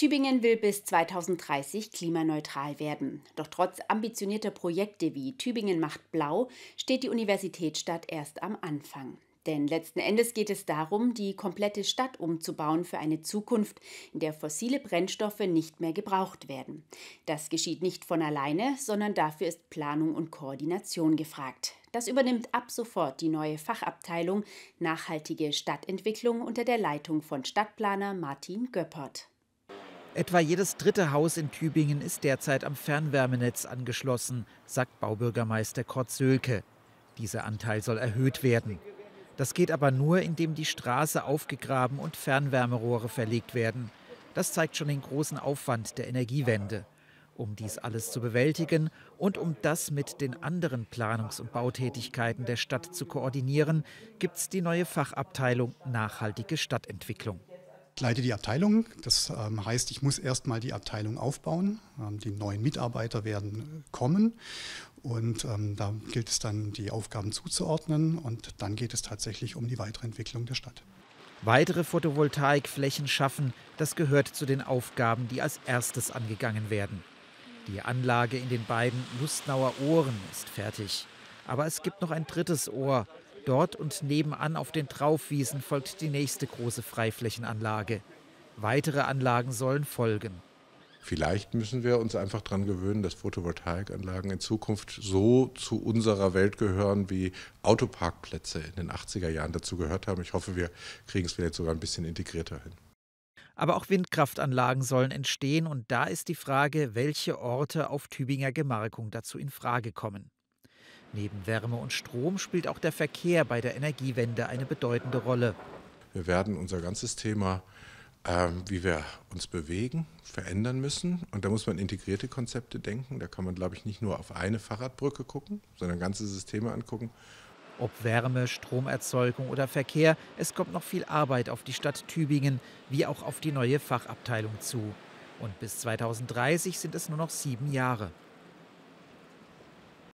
Tübingen will bis 2030 klimaneutral werden. Doch trotz ambitionierter Projekte wie Tübingen macht blau steht die Universitätsstadt erst am Anfang. Denn letzten Endes geht es darum, die komplette Stadt umzubauen für eine Zukunft, in der fossile Brennstoffe nicht mehr gebraucht werden. Das geschieht nicht von alleine, sondern dafür ist Planung und Koordination gefragt. Das übernimmt ab sofort die neue Fachabteilung Nachhaltige Stadtentwicklung unter der Leitung von Stadtplaner Martin Göppert. Etwa jedes dritte Haus in Tübingen ist derzeit am Fernwärmenetz angeschlossen, sagt Baubürgermeister Kurt Sölke. Dieser Anteil soll erhöht werden. Das geht aber nur, indem die Straße aufgegraben und Fernwärmerohre verlegt werden. Das zeigt schon den großen Aufwand der Energiewende. Um dies alles zu bewältigen und um das mit den anderen Planungs- und Bautätigkeiten der Stadt zu koordinieren, gibt es die neue Fachabteilung Nachhaltige Stadtentwicklung. Ich leite die Abteilung. Das ähm, heißt, ich muss erstmal die Abteilung aufbauen. Ähm, die neuen Mitarbeiter werden kommen. Und ähm, da gilt es dann, die Aufgaben zuzuordnen. Und dann geht es tatsächlich um die weitere Entwicklung der Stadt. Weitere Photovoltaikflächen schaffen, das gehört zu den Aufgaben, die als erstes angegangen werden. Die Anlage in den beiden Lustnauer Ohren ist fertig. Aber es gibt noch ein drittes Ohr, Dort und nebenan auf den Traufwiesen folgt die nächste große Freiflächenanlage. Weitere Anlagen sollen folgen. Vielleicht müssen wir uns einfach daran gewöhnen, dass Photovoltaikanlagen in Zukunft so zu unserer Welt gehören, wie Autoparkplätze in den 80er Jahren dazu gehört haben. Ich hoffe, wir kriegen es vielleicht sogar ein bisschen integrierter hin. Aber auch Windkraftanlagen sollen entstehen und da ist die Frage, welche Orte auf Tübinger Gemarkung dazu in Frage kommen. Neben Wärme und Strom spielt auch der Verkehr bei der Energiewende eine bedeutende Rolle. Wir werden unser ganzes Thema, äh, wie wir uns bewegen, verändern müssen. Und da muss man integrierte Konzepte denken. Da kann man, glaube ich, nicht nur auf eine Fahrradbrücke gucken, sondern ganze Systeme angucken. Ob Wärme, Stromerzeugung oder Verkehr, es kommt noch viel Arbeit auf die Stadt Tübingen, wie auch auf die neue Fachabteilung zu. Und bis 2030 sind es nur noch sieben Jahre.